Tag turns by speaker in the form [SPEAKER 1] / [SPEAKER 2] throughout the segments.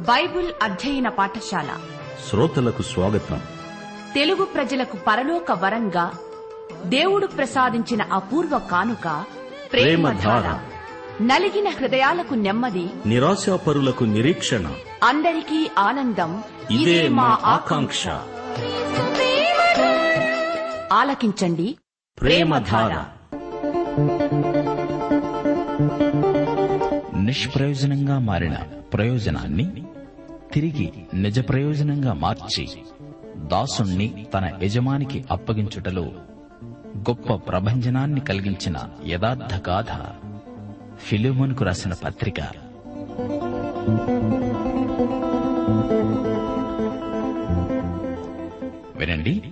[SPEAKER 1] Bible అధ్యయన పాఠశాల.
[SPEAKER 2] శ్రోతలకు స్వాగతం.
[SPEAKER 1] తెలుగు ప్రజలకు పరలోక వరంగా దేవుడు ప్రసాదించిన అపూర్వ కానుక ప్రేమధార.
[SPEAKER 2] ప్రేమధార.
[SPEAKER 1] నలిగిన హృదయాలకు నెమ్మది.
[SPEAKER 2] నిరాశాపరులకు నిరీక్షణ.
[SPEAKER 1] అందరికీ ఆనందం.
[SPEAKER 2] ఇదే మా ఆకాంక్ష.
[SPEAKER 1] ఆలకించండి.
[SPEAKER 2] ప్రేమధార.
[SPEAKER 3] నిష్ప్రయోజనంగా మారిన ప్రయోజనాన్ని తిరిగి నిజ ప్రయోజనంగా మార్చి దాసుణ్ణి తన యజమానికి అప్పగించుటలో గొప్ప ప్రభంజనాన్ని కలిగించిన యథార్థ గాథ ఫిలిమోన్కు రాసిన పత్రిక. వినండి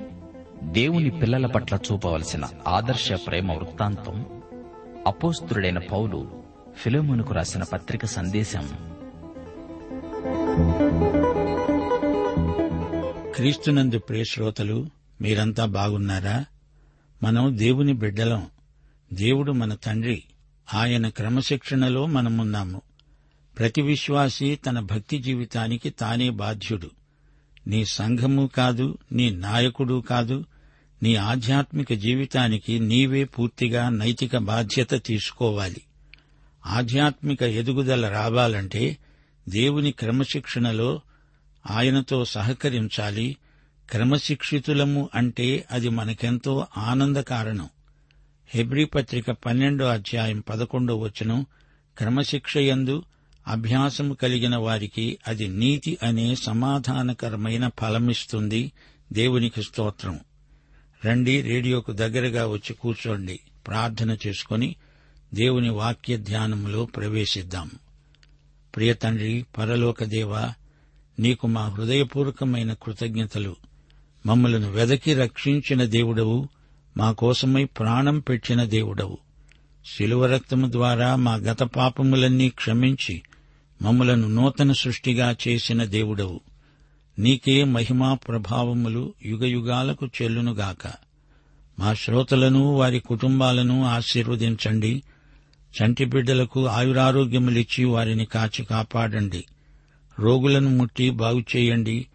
[SPEAKER 3] దేవుని పిల్లల పట్ల చూపవలసిన ఆదర్శ ప్రేమ వృత్తాంతం అపోస్తుడైన పౌలు ఫిలోమోనుకు రాసిన పత్రిక సందేశం.
[SPEAKER 4] క్రీస్తునందు ప్రియశ్రోతలు మీరంతా బాగున్నారా? మనం దేవుని బిడ్డలం. దేవుడు మన తండ్రి. ఆయన క్రమశిక్షణలో మనమున్నాము. ప్రతి విశ్వాసి తన భక్తి జీవితానికి తానే బాధ్యుడు. నీ సంఘము కాదు నీ నాయకుడు కాదు నీ ఆధ్యాత్మిక జీవితానికి నీవే పూర్తిగా నైతిక బాధ్యత తీసుకోవాలి. ఆధ్యాత్మిక ఎదుగుదల రావాలంటే దేవుని క్రమశిక్షణలో ఆయనతో సహకరించాలి. క్రమశిక్షితులము అంటే అది మనకెంతో ఆనంద కారణం హెబ్రీ పత్రిక పన్నెండో అధ్యాయం పదకొండో వచనం క్రమశిక్షయందు అభ్యాసము కలిగిన వారికి అది నీతి అనే సమాధానకరమైన ఫలమిస్తుంది. దేవునికి స్తోత్రం. రండి రేడియోకు దగ్గరగా వచ్చి కూర్చోండి. ప్రార్థన చేసుకొని దేవుని వాక్య ధ్యానంలో ప్రవేశిద్దాం. ప్రియతండ్రి పరలోక దేవా నీకు మా హృదయపూర్వకమైన కృతజ్ఞతలు. మమ్మలను వెదకి రక్షించిన దేవుడవు మా కోసమై ప్రాణం పెట్టిన దేవుడవు. శిలువరక్తము ద్వారా మా గత పాపములన్నీ క్షమించి మమ్మలను నూతన సృష్టిగా చేసిన దేవుడవు. నీకే మహిమా ప్రభావములు యుగయుగాలకు చెల్లునుగాక మా శ్రోతలను వారి కుటుంబాలను ఆశీర్వదించండి. చంటి బిడ్డలకు ఆయురారోగ్యములిచ్చి వారిని కాచి కాపాడండి. రోగులను ముట్టి బాగుచేయండి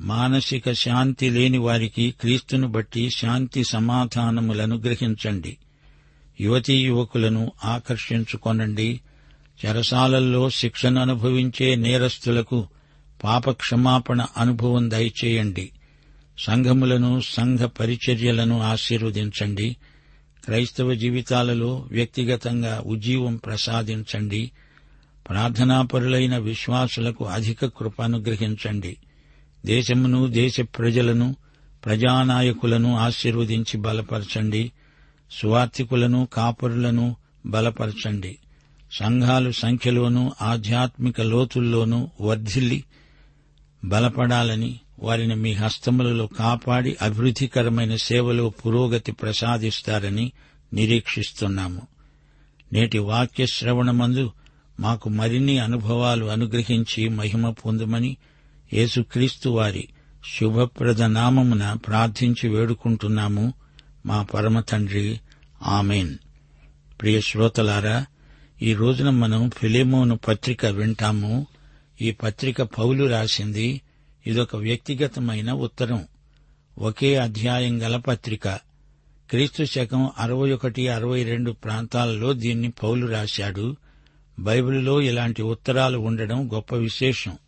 [SPEAKER 4] మానసిక శాంతి లేని వారికి క్రీస్తును బట్టి శాంతి సమాధానములను గ్రహించండి. యువతీ యువకులను ఆకర్షించుకొనండి. చెరసాలల్లో శిక్షను అనుభవించే నేరస్తులకు పాపక్షమాపణ అనుభవం దయచేయండి. సంఘములను సంఘ పరిచర్యలను ఆశీర్వదించండి. క్రైస్తవ జీవితాలలో వ్యక్తిగతంగా ఉజ్జీవం ప్రసాదించండి. ప్రార్థనాపరులైన విశ్వాసులకు అధిక కృపనుగ్రహించండి. దేశమును దేశ ప్రజలను ప్రజానాయకులను ఆశీర్వదించి బలపరచండి. సువార్థికులను కాపరులను బలపరచండి. సంఘాలు సంఖ్యలోనూ ఆధ్యాత్మిక లోతుల్లోనూ వర్ధిల్లి బలపడాలని వారిని మీ హస్తములలో కాపాడి అభివృద్ధికరమైన సేవలో పురోగతి ప్రసాదిస్తారని నిరీక్షిస్తున్నాము. నేటి వాక్య శ్రవణమందు మాకు మరిన్ని అనుభవాలు అనుగ్రహించి మహిమ పొందమని యేసుక్రీస్తు వారి శుభప్రద నామమున ప్రార్థించి వేడుకుంటున్నాము. మా పరమ తండ్రి ఆమెన్. ప్రియ శ్రోతలారా ఈ రోజున మనం ఫిలేమోను పత్రిక వింటాము. ఈ పత్రిక పౌలు రాసింది ఇదొక వ్యక్తిగతమైన ఉత్తరం. ఒకే అధ్యాయం గల పత్రిక. క్రీస్తు శకం అరవై ఒకటి అరవై రెండు ప్రాంతాలలో దీన్ని పౌలు రాశాడు. బైబిల్లో ఇలాంటి ఉత్తరాలు ఉండడం గొప్ప విశేషం.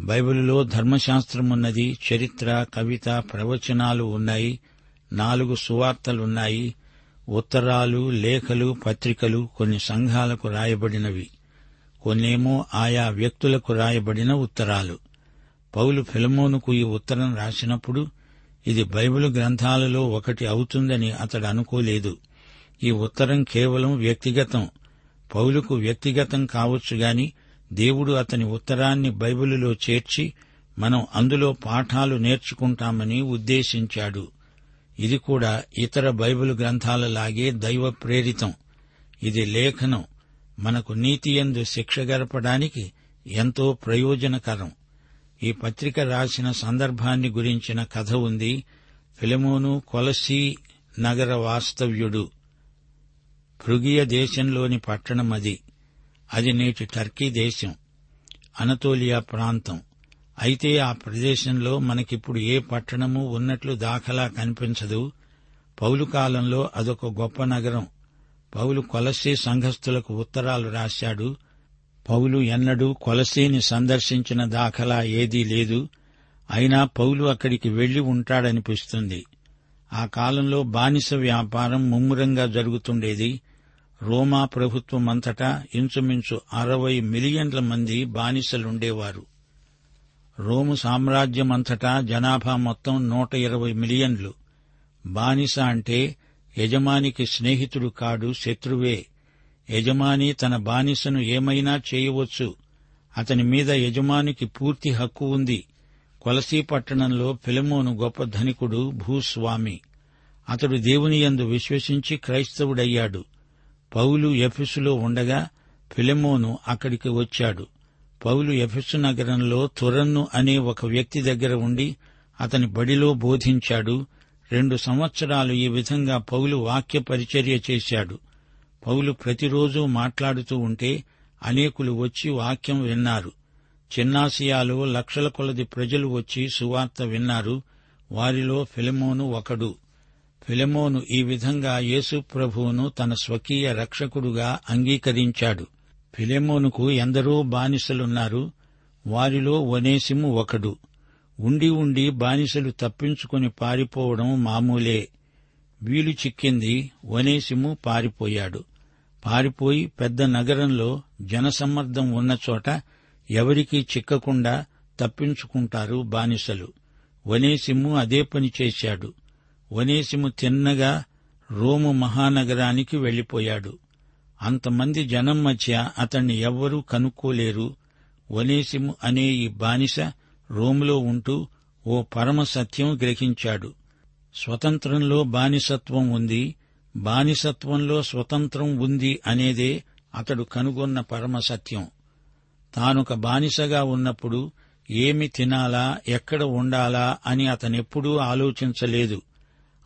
[SPEAKER 4] బైబిలులో ధర్మశాస్త్రమున్నది చరిత్ర కవిత ప్రవచనాలు ఉన్నాయి నాలుగు సువార్తలున్నాయి ఉత్తరాలు లేఖలు పత్రికలు కొన్ని సంఘాలకు రాయబడినవి. కొన్నేమో ఆయా వ్యక్తులకు రాయబడిన ఉత్తరాలు. పౌలు ఫిలమోనుకు ఈ ఉత్తరం రాసినప్పుడు ఇది బైబిల్ గ్రంథాలలో ఒకటి అవుతుందని అతడు అనుకోలేదు. ఈ ఉత్తరం కేవలం వ్యక్తిగతం పౌలుకు వ్యక్తిగతం కావచ్చు గాని దేవుడు అతని ఉత్తరాన్ని బైబిలులో చేర్చి మనం అందులో పాఠాలు నేర్చుకుంటామని ఉద్దేశించాడు. ఇది కూడా ఇతర బైబిల్ గ్రంథాలలాగే దైవ ప్రేరితం. ఇది లేఖనం. మనకు నీతియందు శిక్ష గరపడానికి ఎంతో ప్రయోజనకరం. ఈ పత్రిక రాసిన సందర్భాన్ని గురించిన కథ ఉంది. ఫిలమోను కొలసీ నగర వాస్తవ్యుడు. ఫృగియ దేశంలోని పట్టణం అది. అది నేటి టర్కీ దేశం. అనతోలియా ప్రాంతం. అయితే ఆ ప్రదేశంలో మనకిప్పుడు ఏ పట్టణము ఉన్నట్లు దాఖలా కనిపించదు. పౌలు కాలంలో అదొక గొప్ప నగరం. పౌలు కొలసీ సంఘస్థులకు ఉత్తరాలు రాశాడు. పౌలు ఎన్నడూ కొలసీని సందర్శించిన దాఖలా ఏదీ లేదు. అయినా పౌలు అక్కడికి వెళ్ళి ఉంటాడనిపిస్తుంది. ఆ కాలంలో బానిస వ్యాపారం ముమ్మురంగా జరుగుతుండేది. రోమా ప్రభుత్వమంతటా ఇంచుమించు అరవై మిలియన్ల మంది బానిసలుండేవారు. రోము సామ్రాజ్యమంతటా జనాభా మొత్తం నూట ఇరవై మిలియన్లు. బానిస అంటే యజమానికి స్నేహితుడు కాడు శత్రువే. యజమాని తన బానిసను ఏమైనా చేయవచ్చు. అతని మీద యజమానికి పూర్తి హక్కు ఉంది. కొలసీ పట్టణంలో ఫిలమోను గొప్ప ధనికుడు భూస్వామి. అతడు దేవుని యందు విశ్వసించి క్రైస్తవుడయ్యాడు. పౌలు ఎఫెసులో ఉండగా ఫిలెమోను అక్కడికి వచ్చాడు. పౌలు ఎఫెసు నగరంలో తురన్ను అనే ఒక వ్యక్తి దగ్గర ఉండి అతని బడిలో బోధించాడు. రెండు సంవత్సరాలు ఈ విధంగా పౌలు వాక్య పరిచర్య చేశాడు. పౌలు ప్రతిరోజు మాట్లాడుతూ ఉంటే అనేకులు వచ్చి వాక్యం విన్నారు. చిన్నాసియాలో లక్షల కొలది ప్రజలు వచ్చి సువార్త విన్నారు. వారిలో ఫిలమోను ఒకడు. ఫిలమోను ఈ విధంగా యేసు ప్రభువును తన స్వకీయ రక్షకుడుగా అంగీకరించాడు. ఫిలెమోనుకు ఎందరో బానిసలున్నారు. వారిలో వనేసిము ఒకడు. ఉండి ఉండి బానిసలు తప్పించుకుని పారిపోవడం మామూలే. వీలు చిక్కింది వనేసిము పారిపోయాడు. పారిపోయి పెద్ద నగరంలో జనసమ్మర్దం ఉన్న చోట ఎవరికీ చిక్కకుండా తప్పించుకుంటారు బానిసలు. వనేసిము అదే పని చేశాడు. వనేసిము తిన్నగా రోము మహానగరానికి వెళ్ళిపోయాడు అంతమంది జనం మధ్య అతన్ని ఎవ్వరూ కనుక్కోలేరు. వనేసిము అనే ఈ బానిస రోములో ఉంటూ ఓ పరమ సత్యం గ్రహించాడు. స్వతంత్రంలో బానిసత్వం ఉంది బానిసత్వంలో స్వతంత్రం ఉంది అనేదే అతడు కనుగొన్న పరమ సత్యం. తానొక బానిసగా ఉన్నప్పుడు ఏమి తినాలా ఎక్కడ ఉండాలా అని అతనెప్పుడూ ఆలోచించలేదు.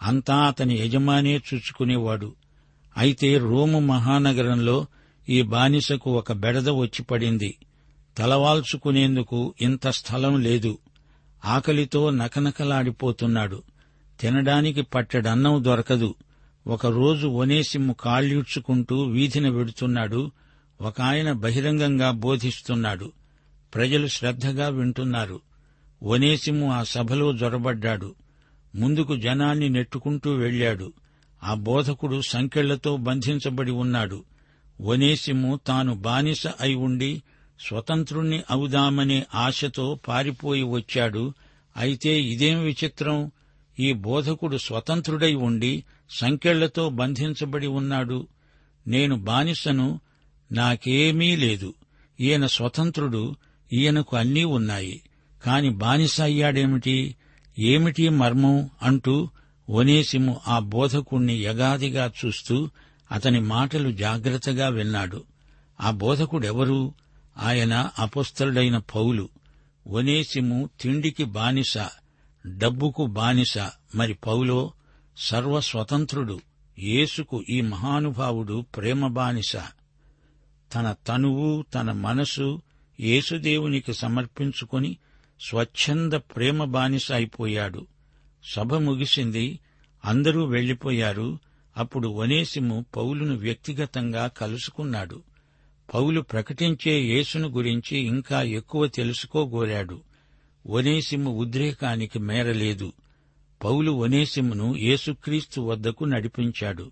[SPEAKER 4] అంతా అతని యజమానే చూచుకునేవాడు అయితే రోము మహానగరంలో ఈ బానిసకు ఒక బెడద వచ్చి పడింది. తలవాల్చుకునేందుకు ఇంత స్థలం లేదు. ఆకలితో నకనకలాడిపోతున్నాడు. తినడానికి పట్టెడన్నం దొరకదు. ఒకరోజు ఒనేసిము కాళ్యూడ్చుకుంటూ వీధిన వెడుతున్నాడు ఒక ఆయన బహిరంగంగా బోధిస్తున్నాడు. ప్రజలు శ్రద్ధగా వింటున్నారు. ఒనేసిము ఆ సభలో జొరబడ్డాడు. ముందుకు జనాన్ని నెట్టుకుంటూ వెళ్ళాడు ఆ బోధకుడు సంకెళ్ళతో బంధించబడి ఉన్నాడు. ఒనేసిము తాను బానిస అయి ఉండి స్వతంత్రుణ్ణి అవుదామనే ఆశతో పారిపోయి వచ్చాడు. అయితే ఇదేం విచిత్రం? ఈ బోధకుడు స్వతంత్రుడై ఉండి సంకెళ్ళతో బంధించబడి ఉన్నాడు. నేను బానిసను నాకేమీ లేదు. ఈయన స్వతంత్రుడు ఈయనకు అన్నీ ఉన్నాయి. కాని బానిస అయ్యాడేమిటి? ఏమిటి మర్మం అంటూ ఒనేసిము ఆ బోధకుణ్ణి యగాదిగా చూస్తూ అతని మాటలు జాగ్రత్తగా విన్నాడు. ఆ బోధకుడెవరు? ఆయన అపస్థలుడైన పౌలు. ఒనేసిము తిండికి బానిస డబ్బుకు బానిస. మరి పౌలో? సర్వస్వతంత్రుడు యేసుకు ఈ మహానుభావుడు ప్రేమ బానిస. తన తనువు తన మనసు యేసుదేవునికి సమర్పించుకొని స్వచ్ఛంద ప్రేమ బానిస అయిపోయాడు. సభ ముగిసింది. అందరూ వెళ్ళిపోయారు అప్పుడు వనేసిము పౌలును వ్యక్తిగతంగా కలుసుకున్నాడు. పౌలు ప్రకటించే యేసును గురించి ఇంకా ఎక్కువ తెలుసుకోగోరాడు. వనేసిము ఉద్రేకానికి మేరలేదు. పౌలు వనేసిమును యేసుక్రీస్తు వద్దకు నడిపించాడు.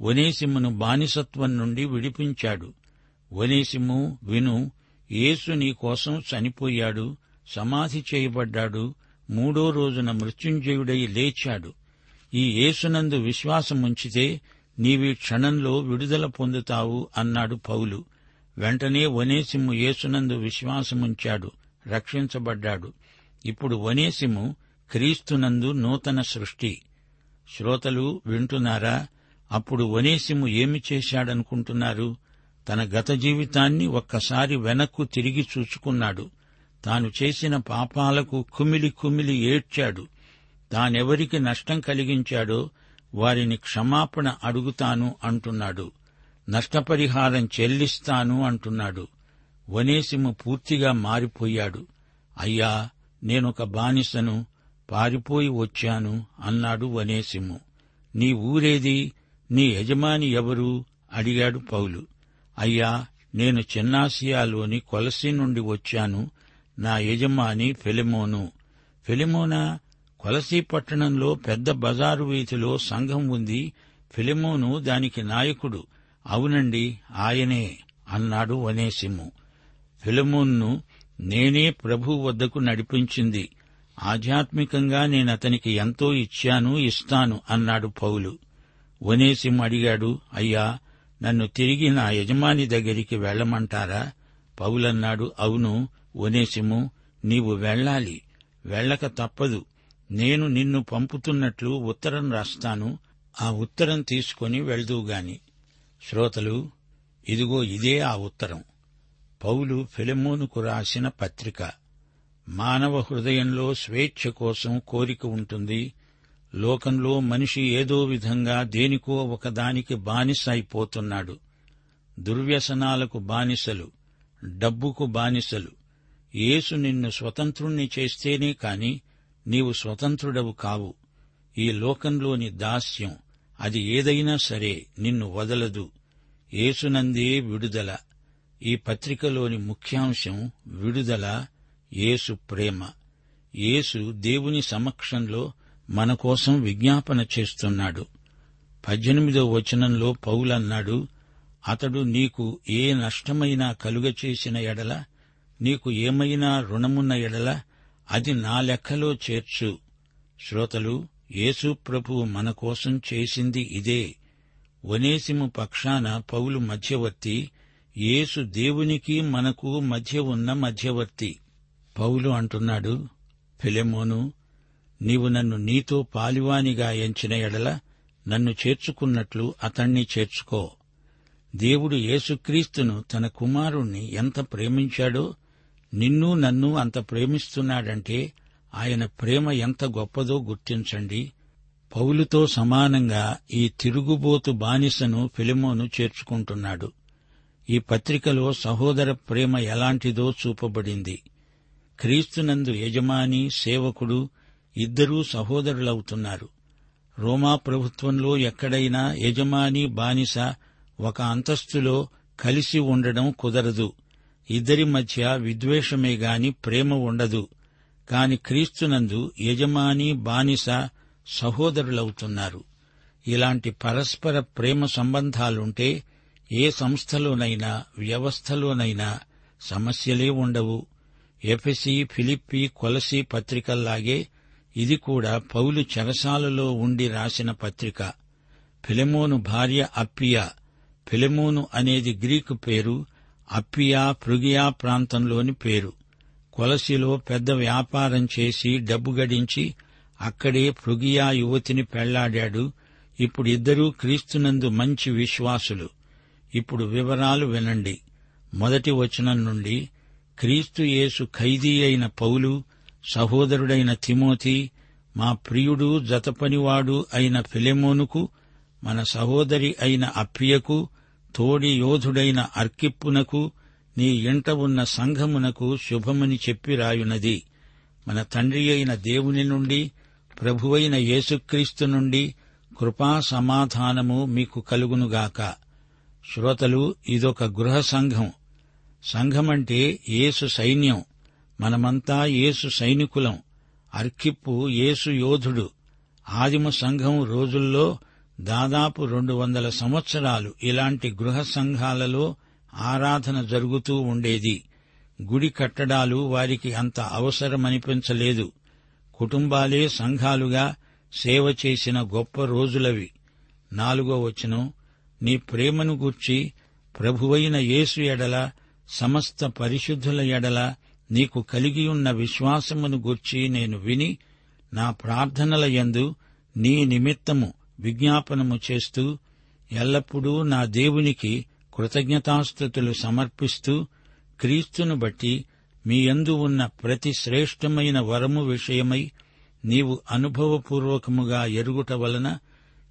[SPEAKER 4] వనేసిమును బానిసత్వం నుండి విడిపించాడు. వనేసిము విను. యేసు నీ కోసం చనిపోయాడు సమాధి చేయబడ్డాడు మూడో రోజున మృత్యుంజయుడై లేచాడు. ఈ యేసునందు విశ్వాసముంచితే నీవి క్షణంలో విడుదల పొందుతావు అన్నాడు పౌలు. వెంటనే వనేసిము యేసునందు విశ్వాసముంచాడు రక్షించబడ్డాడు. ఇప్పుడు వనేసిము క్రీస్తునందు నూతన సృష్టి. శ్రోతలు వింటున్నారా? అప్పుడు వనేసిము ఏమి చేశాడనుకుంటున్నారు? తన గత జీవితాన్ని ఒక్కసారి వెనక్కు తిరిగి చూసుకున్నాడు తాను చేసిన పాపాలకు కుమిలి కుమిలి ఏడ్చాడు. తానెవరికి నష్టం కలిగించాడో వారిని క్షమాపణ అడుగుతాను అంటున్నాడు. నష్టపరిహారం చెల్లిస్తాను అంటున్నాడు. వనేసిము పూర్తిగా మారిపోయాడు. అయ్యా నేనొక బానిసను పారిపోయి వచ్చాను అన్నాడు వనేసిము. నీ ఊరేది నీ యజమాని ఎవరు? అడిగాడు పౌలు. అయ్యా నేను చిన్నాసియాలోని కొలసి నుండి వచ్చాను. నా యజమాని ఫెలిమోను. ఫెలిమోనా కొలసీ పట్టణంలో పెద్ద బజారు వీధిలో సంఘం ఉంది. ఫిలిమోను దానికి నాయకుడు. అవునండి ఆయనే అన్నాడు వనేసిము. ఫిలిమోన్ను నేనే ప్రభు వద్దకు నడిపించింది. ఆధ్యాత్మికంగా నేనతనికి ఎంతో ఇచ్చాను ఇస్తాను అన్నాడు పౌలు. వనేసిం అడిగాడు అయ్యా నన్ను తిరిగి నా యజమాని దగ్గరికి వెళ్ళమంటారా పౌలన్నాడు అవును వనేసిము నీవు వెళ్ళాలి వెళ్ళక తప్పదు. నేను నిన్ను పంపుతున్నట్లు ఉత్తరం రాస్తాను ఆ ఉత్తరం తీసుకుని వెళ్దూగాని శ్రోతలు ఇదిగో ఇదే ఆ ఉత్తరం. పౌలు ఫిలమోనుకు రాసిన పత్రిక. మానవ హృదయంలో స్వేచ్ఛ కోసం కోరిక ఉంటుంది లోకంలో మనిషి ఏదో విధంగా దేనికో ఒకదానికి బానిస అయిపోతున్నాడు. దుర్వ్యసనాలకు బానిసలు డబ్బుకు బానిసలు. యేసు నిన్ను స్వతంత్రుణ్ణి చేస్తేనే కాని నీవు స్వతంత్రుడవు కావు. ఈ లోకంలోని దాస్యం అది ఏదైనా సరే నిన్ను వదలదు. యేసునందే విడుదల. ఈ పత్రికలోని ముఖ్యాంశం విడుదల యేసు ప్రేమ. యేసు దేవుని సమక్షంలో మన కోసం విజ్ఞాపన చేస్తున్నాడు. పద్దెనిమిదో వచనంలో పౌలన్నాడు అతడు నీకు ఏ నష్టమైనా కలుగచేసిన ఎడల నీకు ఏమైనా రుణమున్న ఎడల అది నా లెక్కలో చేర్చు. శ్రోతలు యేసు ప్రభువు మన కోసం చేసింది ఇదే. వనేసిము పక్షాన పౌలు మధ్యవర్తి యేసు దేవునికి మనకు మధ్య ఉన్న మధ్యవర్తి. పౌలు అంటున్నాడు ఫిలెమోను నీవు నన్ను నీతో పాలివానిగా ఎంచిన ఎడల నన్ను చేర్చుకున్నట్లు అతణ్ణి చేర్చుకో. దేవుడు యేసుక్రీస్తును తన కుమారుణ్ణి ఎంత ప్రేమించాడో నిన్ను నన్ను అంత ప్రేమిస్తున్నాడంటే ఆయన ప్రేమ ఎంత గొప్పదో గుర్తించండి. పౌలుతో సమానంగా ఈ తిరుగుబోతు బానిసను ఫిలిమోను చేర్చుకుంటున్నాడు. ఈ పత్రికలో సహోదర ప్రేమ ఎలాంటిదో చూపబడింది. క్రీస్తునందు యజమాని సేవకుడు ఇద్దరూ సహోదరులవుతున్నారు. రోమా ప్రభుత్వంలో ఎక్కడైనా యజమాని బానిస ఒక అంతస్తులో కలిసి ఉండడం కుదరదు. ఇద్దరి మధ్య విద్వేషమే గాని ప్రేమ ఉండదు. కాని క్రీస్తునందు యజమాని బానిస సహోదరులవుతున్నారు. ఇలాంటి పరస్పర ప్రేమ సంబంధాలుంటే ఏ సంస్థలోనైనా వ్యవస్థలోనైనా సమస్యలే ఉండవు. ఎఫెసి ఫిలిప్పి కొలసి పత్రికల్లాగే ఇది కూడా పౌలు చెరసాలలో ఉండి రాసిన పత్రిక. ఫిలెమోను భార్య అప్పియా. ఫిలెమోను అనేది గ్రీకు పేరు అప్పియా పృగియా ప్రాంతంలోని పేరు. కొలసిలో పెద్ద వ్యాపారం చేసి డబ్బు గడించి అక్కడే పృగియా యువతిని పెళ్ళాడాడు. ఇప్పుడు ఇద్దరూ క్రీస్తునందు మంచి విశ్వాసులు. ఇప్పుడు వివరాలు వినండి. మొదటి వచనం నుండి క్రీస్తు యేసు ఖైదీ అయిన పౌలు సహోదరుడైన తిమోతి మా ప్రియుడు జతపనివాడు అయిన ఫిలెమోనుకు మన సహోదరి అయిన అప్పియకు తోడి యోధుడైన అర్కిప్పునకు నీ ఇంట ఉన్న సంఘమునకు శుభమని చెప్పి రాయునది. మన తండ్రి అయిన దేవుని నుండి ప్రభువైన యేసుక్రీస్తు నుండి కృపా సమాధానము మీకు కలుగునుగాక. శ్రోతలు ఇదొక గృహ సంఘం. సంఘమంటే యేసు సైన్యం. మనమంతా యేసు సైనికులం. అర్కిప్పు యేసు యోధుడు. ఆదిమ సంఘం రోజుల్లో దాదాపు రెండు వందల సంవత్సరాలు ఇలాంటి గృహ సంఘాలలో ఆరాధన జరుగుతూ ఉండేది. గుడి కట్టడాలు వారికి అంత అవసరమనిపించలేదు. కుటుంబాలే సంఘాలుగా సేవ చేసిన గొప్ప రోజులవి. నాలుగో వచనం నీ ప్రేమను గూర్చి ప్రభువైన యేసు ఎడల సమస్త పరిశుద్ధుల ఎడల నీకు కలిగియున్న విశ్వాసమును గూర్చి నేను విని నా ప్రార్థనల యందు నీ నిమిత్తము విజ్ఞాపనము చేస్తూ ఎల్లప్పుడూ నా దేవునికి కృతజ్ఞతాస్థుతులు సమర్పిస్తూ క్రీస్తును బట్టి మీ యందు ఉన్న ప్రతి శ్రేష్టమైన వరము విషయమై నీవు అనుభవపూర్వకముగా ఎరుగుట వలన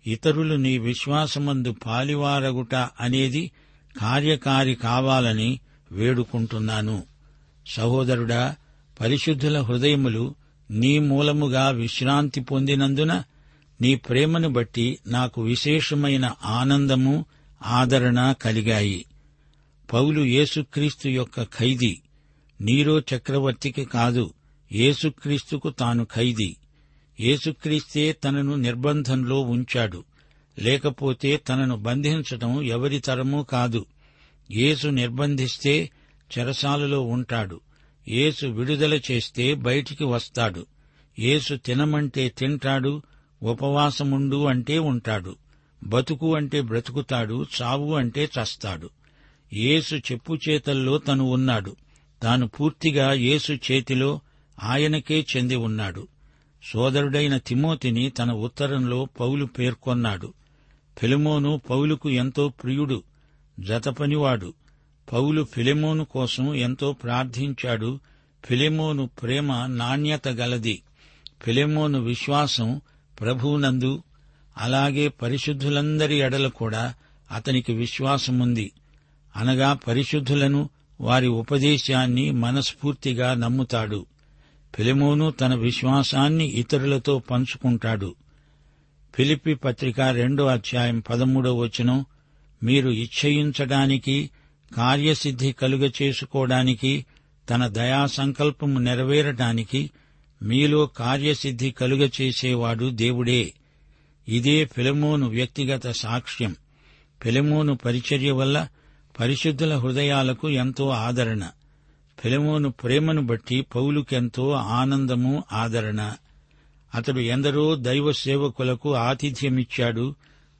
[SPEAKER 4] ఇతరులు నీ విశ్వాసమందు పాలివారగుట అనేది కార్యకారి కావాలని వేడుకుంటున్నాను. సహోదరుడా పరిశుద్ధుల హృదయములు నీ మూలముగా విశ్రాంతి పొందినందున నీ ప్రేమను బట్టి నాకు విశేషమైన ఆనందము ఆదరణ కలిగాయి. పౌలు యేసుక్రీస్తు యొక్క ఖైదీ నీరో చక్రవర్తికి కాదు యేసుక్రీస్తుకు తాను ఖైదీ. యేసుక్రీస్తే తనను నిర్బంధంలో ఉంచాడు లేకపోతే తనను బంధించటం ఎవరి తరమూ కాదు. యేసు నిర్బంధిస్తే చెరసాలలో ఉంటాడు. యేసు విడుదల చేస్తే బయటికి వస్తాడు. యేసు తినమంటే తింటాడు ఉపవాసముండు అంటే ఉంటాడు. బతుకు అంటే బ్రతుకుతాడు చావు అంటే చస్తాడు. యేసు చెప్పు చేతల్లో తను ఉన్నాడు. తాను పూర్తిగా యేసు చేతిలో ఆయనకే చెంది ఉన్నాడు. సోదరుడైన తిమోతిని తన ఉత్తరంలో పౌలు పేర్కొన్నాడు. ఫిలిమోను పౌలుకు ఎంతో ప్రియుడు జతపనివాడు. పౌలు ఫిలిమోను కోసం ఎంతో ప్రార్థించాడు. ఫిలిమోను ప్రేమ నాణ్యత గలది. ఫిలిమోను విశ్వాసం ప్రభువునందు అలాగే పరిశుద్ధులందరి ఎడల కూడా అతనికి విశ్వాసముంది. అనగా పరిశుద్ధులను వారి ఉపదేశాన్ని మనస్ఫూర్తిగా నమ్ముతాడు. ఫిలిమోను తన విశ్వాసాన్ని ఇతరులతో పంచుకుంటాడు. ఫిలిపి పత్రిక రెండో అధ్యాయం పదమూడో వచనం మీరు ఇచ్చయించడానికి కార్యసిద్ధి కలుగ చేసుకోవడానికి తన దయా సంకల్పము నెరవేరటానికి మీలో కార్యసిద్ధి కలుగ చేసేవాడు దేవుడే. ఇదే ఫిలమోను వ్యక్తిగత సాక్ష్యం. ఫిలమోను పరిచర్య వల్ల పరిశుద్ధుల హృదయాలకు ఎంతో ఆదరణ. ఫిలమోను ప్రేమను బట్టి పౌలుకెంతో ఆనందము ఆదరణ. అతడు ఎందరో దైవ సేవకులకు ఆతిథ్యమిచ్చాడు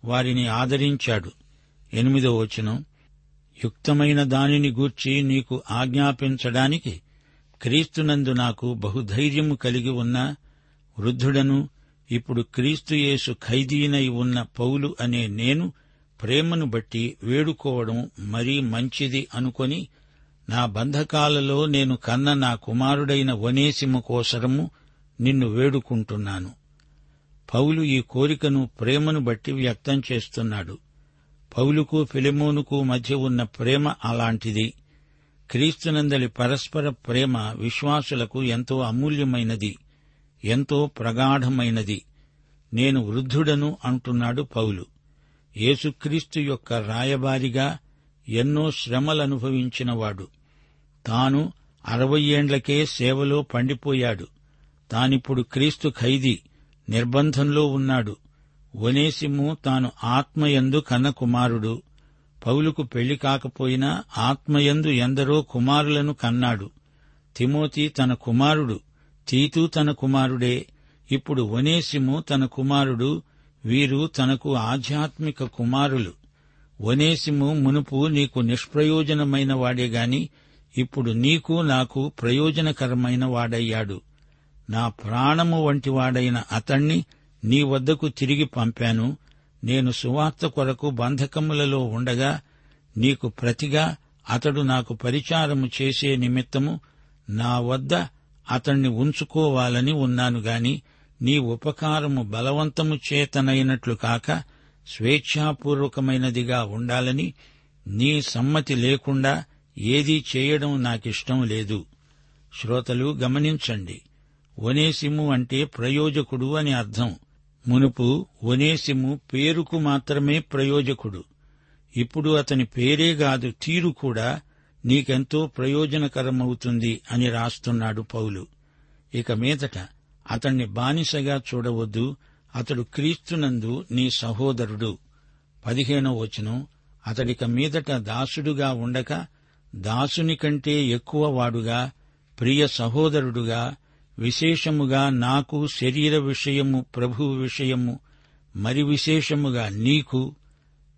[SPEAKER 4] వారిని ఆదరించాడు. ఎనిమిదో వచనం. యుక్తమైన దానిని గూర్చి నీకు ఆజ్ఞాపించడానికి క్రీస్తునందు నాకు బహుధైర్యము కలిగి ఉన్న వృద్ధుడను ఇప్పుడు క్రీస్తుయేసు ఖైదీనై ఉన్న పౌలు అనే నేను ప్రేమను బట్టి వేడుకోవడం మరీ మంచిది అనుకొని నా బంధకాలలో నేను కన్న నా కుమారుడైన వనేసిము కోసరము నిన్ను వేడుకుంటున్నాను. పౌలు ఈ కోరికను ప్రేమను బట్టి వ్యక్తం చేస్తున్నాడు. పౌలుకు ఫిలిమోనుకు మధ్య ఉన్న ప్రేమ అలాంటిది. క్రీస్తునందలి పరస్పర ప్రేమ విశ్వాసులకు ఎంతో అమూల్యమైనది ఎంతో ప్రగాఢమైనది. నేను వృద్ధుడను అంటున్నాడు పౌలు. యేసుక్రీస్తు యొక్క రాయబారిగా ఎన్నో శ్రమలనుభవించినవాడు. తాను అరవై ఏండ్లకే సేవలో పండిపోయాడు. తానిప్పుడు క్రీస్తు ఖైదీ నిర్బంధంలో ఉన్నాడు. ఒనేసిము తాను ఆత్మయందు కన్నకుమారుడు. పౌలుకు పెళ్ళి కాకపోయినా ఆత్మయందు ఎందరో కుమారులను కన్నాడు. తిమోతి తన కుమారుడు తీతు తన కుమారుడే. ఇప్పుడు వనేసిము తన కుమారుడు వీరు తనకు ఆధ్యాత్మిక కుమారులు. ఒనేసిము మునుపు నీకు నిష్ప్రయోజనమైన వాడే గాని ఇప్పుడు నీకు నాకు ప్రయోజనకరమైన వాడయ్యాడు. నా ప్రాణము వంటి వాడైన అతణ్ణి నీ వద్దకు తిరిగి పంపాను. నేను సువార్త కొరకు బంధకములలో ఉండగా నీకు ప్రతిగా అతడు నాకు పరిచారము చేసే నిమిత్తము నా వద్ద అతణ్ణి ఉంచుకోవాలని ఉన్నాను గాని నీ ఉపకారము బలవంతము చేతనైనట్లు కాక స్వేచ్ఛాపూర్వకమైనదిగా ఉండాలని నీ సమ్మతి లేకుండా ఏదీ చేయడం నాకిష్టం లేదు. శ్రోతలు గమనించండి. ఒనేసిము అంటే ప్రయోజకుడు అని అర్థం. మునుపు ఒనేసిము పేరుకు మాత్రమే ప్రయోజకుడు. ఇప్పుడు అతని పేరే కాదు తీరు కూడా నీకెంతో ప్రయోజనకరమవుతుంది అని రాస్తున్నాడు పౌలు. ఇక మీదట అతణ్ణి బానిసగా చూడవద్దు అతడు క్రీస్తునందు నీ సహోదరుడు. పదిహేనో వచనం అతడిక మీదట దాసుడుగా ఉండక దాసుని కంటే ఎక్కువ వాడుగా ప్రియ సహోదరుడుగా విశేషముగా నాకు శరీర విషయము ప్రభు విషయము మరి విశేషముగా నీకు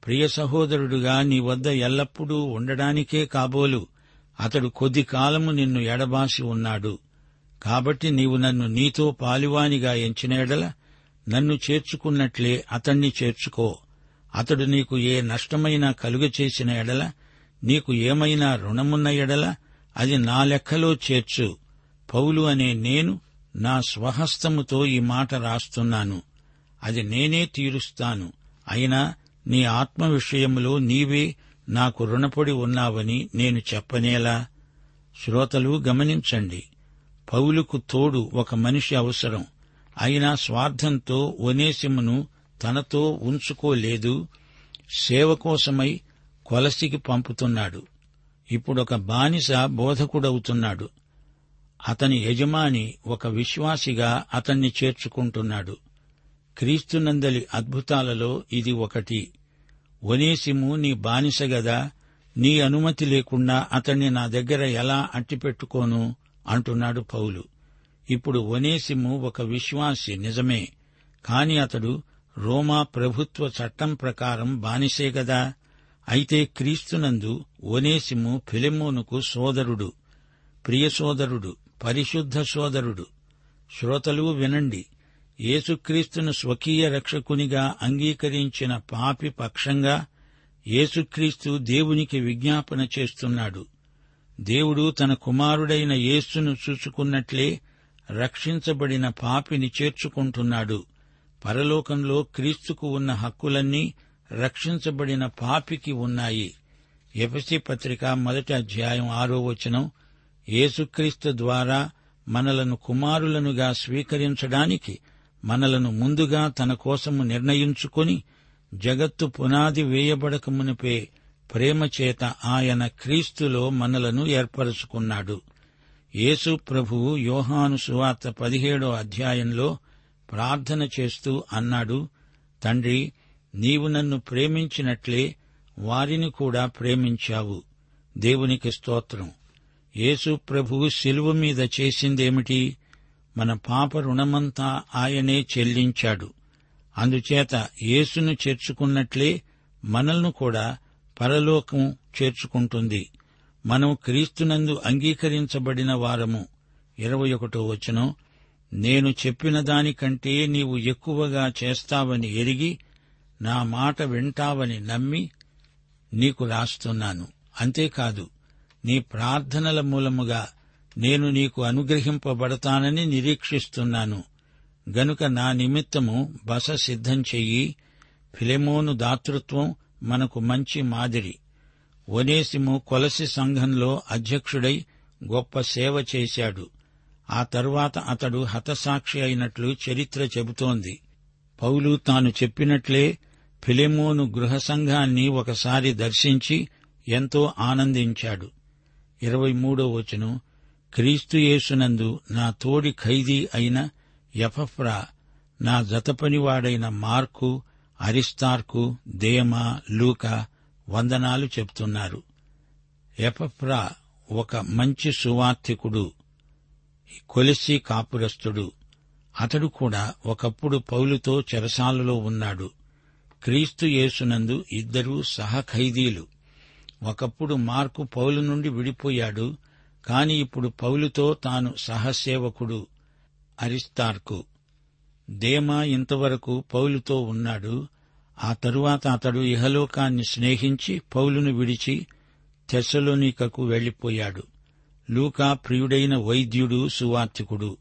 [SPEAKER 4] ప్రియ సహోదరుడుగా నీ వద్ద ఎల్లప్పుడూ ఉండడానికే కాబోలు. అతడు కొద్ది కాలము నిన్ను ఎడబాసి ఉన్నాడు. కాబట్టి నీవు నన్ను నీతో పాలివానిగా ఎంచిన ఎడల నన్ను చేర్చుకున్నట్లే అతణ్ణి చేర్చుకో. అతడు నీకు ఏ నష్టమైనా కలుగచేసిన ఎడల నీకు ఏమైనా రుణమున్న ఎడల అది నా లెక్కలో చేర్చు. పౌలు అనే నేను నా స్వహస్తముతో ఈ మాట రాస్తున్నాను. అది నేనే తీరుస్తాను. అయినా నీ ఆత్మ విషయములో నీవే నాకు రుణపడి ఉన్నావని నేను చెప్పనేలా? శ్రోతలు గమనించండి. పౌలుకు తోడు ఒక మనిషి అవసరం. అయినా స్వార్థంతో ఒనేసిమును తనతో ఉంచుకోలేదు. సేవ కోసమై కొలసికి పంపుతున్నాడు. ఇప్పుడొక బానిస బోధకుడవుతున్నాడు. అతని యజమాని ఒక విశ్వాసిగా అతన్ని చేర్చుకుంటున్నాడు. క్రీస్తునందలి అద్భుతాలలో ఇది ఒకటి. ఒనేసిము నీ బానిస గదా నీ అనుమతి లేకుండా అతన్ని నా దగ్గర ఎలా అట్టిపెట్టుకోను? అంటున్నాడు పౌలు. ఇప్పుడు ఒనేసిము ఒక విశ్వాసి నిజమే. కాని అతడు రోమా ప్రభుత్వ చట్టం ప్రకారం బానిసే గదా? అయితే క్రీస్తునందు ఒనేసిము ఫిలెమోనుకు సోదరుడు ప్రియ సోదరుడు పరిశుద్ధ సోదరుడు. శ్రోతలు వినండి. యేసుక్రీస్తును స్వకీయ రక్షకునిగా అంగీకరించిన పాపి పక్షంగా యేసుక్రీస్తు దేవునికి విజ్ఞాపన చేస్తున్నాడు. దేవుడు తన కుమారుడైన యేసును చూసుకున్నట్లే రక్షించబడిన పాపిని చేర్చుకుంటున్నాడు. పరలోకంలో క్రీస్తుకు ఉన్న హక్కులన్నీ రక్షించబడిన పాపికి ఉన్నాయి. ఎఫసి పత్రిక మొదటి అధ్యాయం ఆరో వచనం యేసుక్రీస్తు ద్వారా మనలను కుమారులనుగా స్వీకరించడానికి మనలను ముందుగా తన కోసము నిర్ణయించుకొని జగత్తు పునాది వేయబడక మునిపే ప్రేమ చేత ఆయన క్రీస్తులో మనలను ఏర్పరచుకున్నాడు. యేసు ప్రభువు యోహాను సువార్త పదిహేడో అధ్యాయంలో ప్రార్థన చేస్తూ అన్నాడు తండ్రి నీవు నన్ను ప్రేమించినట్లే వారిని కూడా ప్రేమించావు. దేవునికి స్తోత్రం. యేసు ప్రభువు శిలువ మీద చేసిందేమిటి? మన పాప రుణమంతా ఆయనే చెల్లించాడు. అందుచేత యేసును చేర్చుకున్నట్లే మనల్ని కూడా పరలోకం చేర్చుకుంటుంది. మనం క్రీస్తునందు అంగీకరించబడిన వారము. ఇరవై ఒకటో వచనం. నేను చెప్పిన దానికంటే నీవు ఎక్కువగా చేస్తావని ఎరిగి నా మాట వింటావని నమ్మి నీకు రాస్తున్నాను. అంతేకాదు నీ ప్రార్థనల మూలముగా నేను నీకు అనుగ్రహింపబడతానని నిరీక్షిస్తున్నాను. గనుక నా నిమిత్తము బస సిద్ధం చెయ్యి. ఫిలెమోను దాతృత్వం మనకు మంచి మాదిరి. ఒనేసిము కొలసి సంఘంలో అధ్యక్షుడై గొప్ప సేవ చేశాడు. ఆ తరువాత అతడు హతసాక్షి అయినట్లు చరిత్ర చెబుతోంది. పౌలు తాను చెప్పినట్లే ఫిలెమోను గృహ సంఘాన్ని ఒకసారి దర్శించి ఎంతో ఆనందించాడు. ఇరవై మూడో వచనం క్రీస్తుయేసునందు నా తోడి ఖైదీ అయిన యఫఫ్రా నా జతపనివాడైన మార్కు అరిస్తార్కు దేమా లూకా వందనాలు చెప్తున్నారు. ఎపఫ్రా ఒక మంచి సువార్థికుడు కొలిసి కాపురస్తుడు. అతడు కూడా ఒకప్పుడు పౌలుతో చెరసాలలో ఉన్నాడు. క్రీస్తు యేసునందు ఇద్దరూ సహఖైదీలు. ఒకప్పుడు మార్కు పౌలు నుండి విడిపోయాడు కాని ఇప్పుడు పౌలుతో తాను సహసేవకుడు అరిస్తార్కు. దేమా ఇంతవరకు పౌలుతో ఉన్నాడు ఆ తరువాత అతడు ఇహలోకాన్ని స్నేహించి పౌలును విడిచి తెసలోనికకు వెళ్ళిపోయాడు లూకా ప్రియుడైన వైద్యుడు సువార్థికుడు.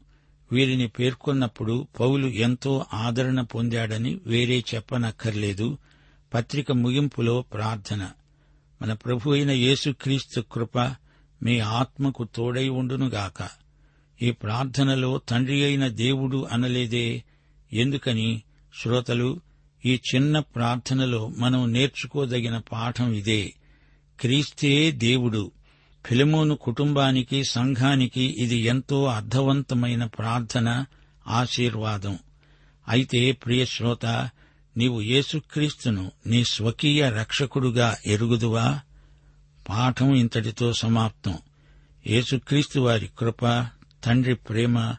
[SPEAKER 4] వీరిని పేర్కొన్నప్పుడు పౌలు ఎంతో ఆదరణ పొందాడని వేరే చెప్పనక్కర్లేదు. పత్రిక ముగింపులో ప్రార్థన. మన ప్రభు అయిన యేసుక్రీస్తు కృప మీ ఆత్మకు తోడై ఉండునుగాక. ఈ ప్రార్థనలో తండ్రి అయిన దేవుడు అనలేదే ఎందుకని శ్రోతలు ఈ చిన్న ప్రార్థనలో మనం నేర్చుకోదగిన పాఠం ఇదే. క్రీస్తే దేవుడు. ఫిలమోను కుటుంబానికి సంఘానికి ఇది ఎంతో అర్థవంతమైన ప్రార్థన ఆశీర్వాదం. అయితే ప్రియ శ్రోత నీవు యేసుక్రీస్తును నీ స్వకీయ రక్షకుడుగా ఎరుగుదువా? పాఠం ఇంతటితో సమాప్తం. యేసుక్రీస్తు వారి కృప తండ్రి ప్రేమ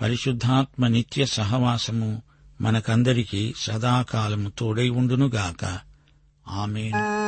[SPEAKER 4] పరిశుద్ధాత్మ నిత్య సహవాసము మనకందరికీ సదాకాలము తోడై ఉండునుగాక.
[SPEAKER 5] ఆమెను.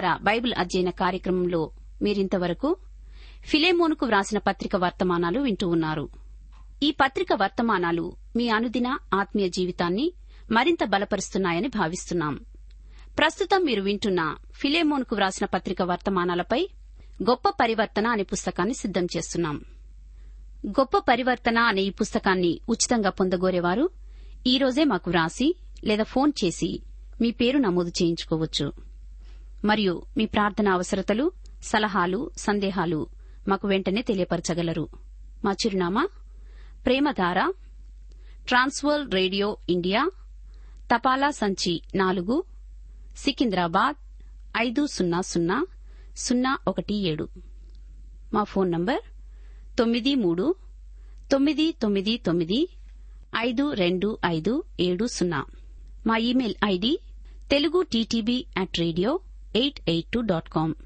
[SPEAKER 1] ప్రేమధార బైబిల్ అధ్యయన కార్యక్రమంలో మీరింతవరకు ఫిలేమోనుకు వ్రాసిన పత్రిక వర్తమానాలు వింటూ ఉన్నారు. ఈ పత్రిక వర్తమానాలు మీ అనుదిన ఆత్మీయ జీవితాన్ని మరింత బలపరుస్తున్నాయని భావిస్తున్నాం. ప్రస్తుతం మీరు వింటున్న ఫిలేమోన్కు వ్రాసిన పత్రిక వర్తమానాలపై గొప్ప పరివర్తన అనే పుస్తకాన్ని సిద్దం చేస్తున్నాం. గొప్ప పరివర్తన అనే ఈ పుస్తకాన్ని ఉచితంగా పొందగోరేవారు ఈ రోజే మాకు వ్రాసి లేదా ఫోన్ చేసి మీ పేరు నమోదు చేయించుకోవచ్చు. మరియు మీ ప్రార్థన అవసరతలు సలహాలు సందేహాలు మాకు వెంటనే తెలియపరచగలరు. మా చిరునామా ప్రేమధార ట్రాన్స్వర్ రేడియో ఇండియా తపాలా సంచి నాలుగు సికింద్రాబాద్ ఐదు సున్నా సున్నా సున్నా ఒకటి ఏడు. మా ఫోన్ నంబర్ తొమ్మిది మూడు తొమ్మిది తొమ్మిది తొమ్మిది ఐదు రెండు ఐదు ఏడు సున్నా. మా email ID Telugu TTB at radio 882.com.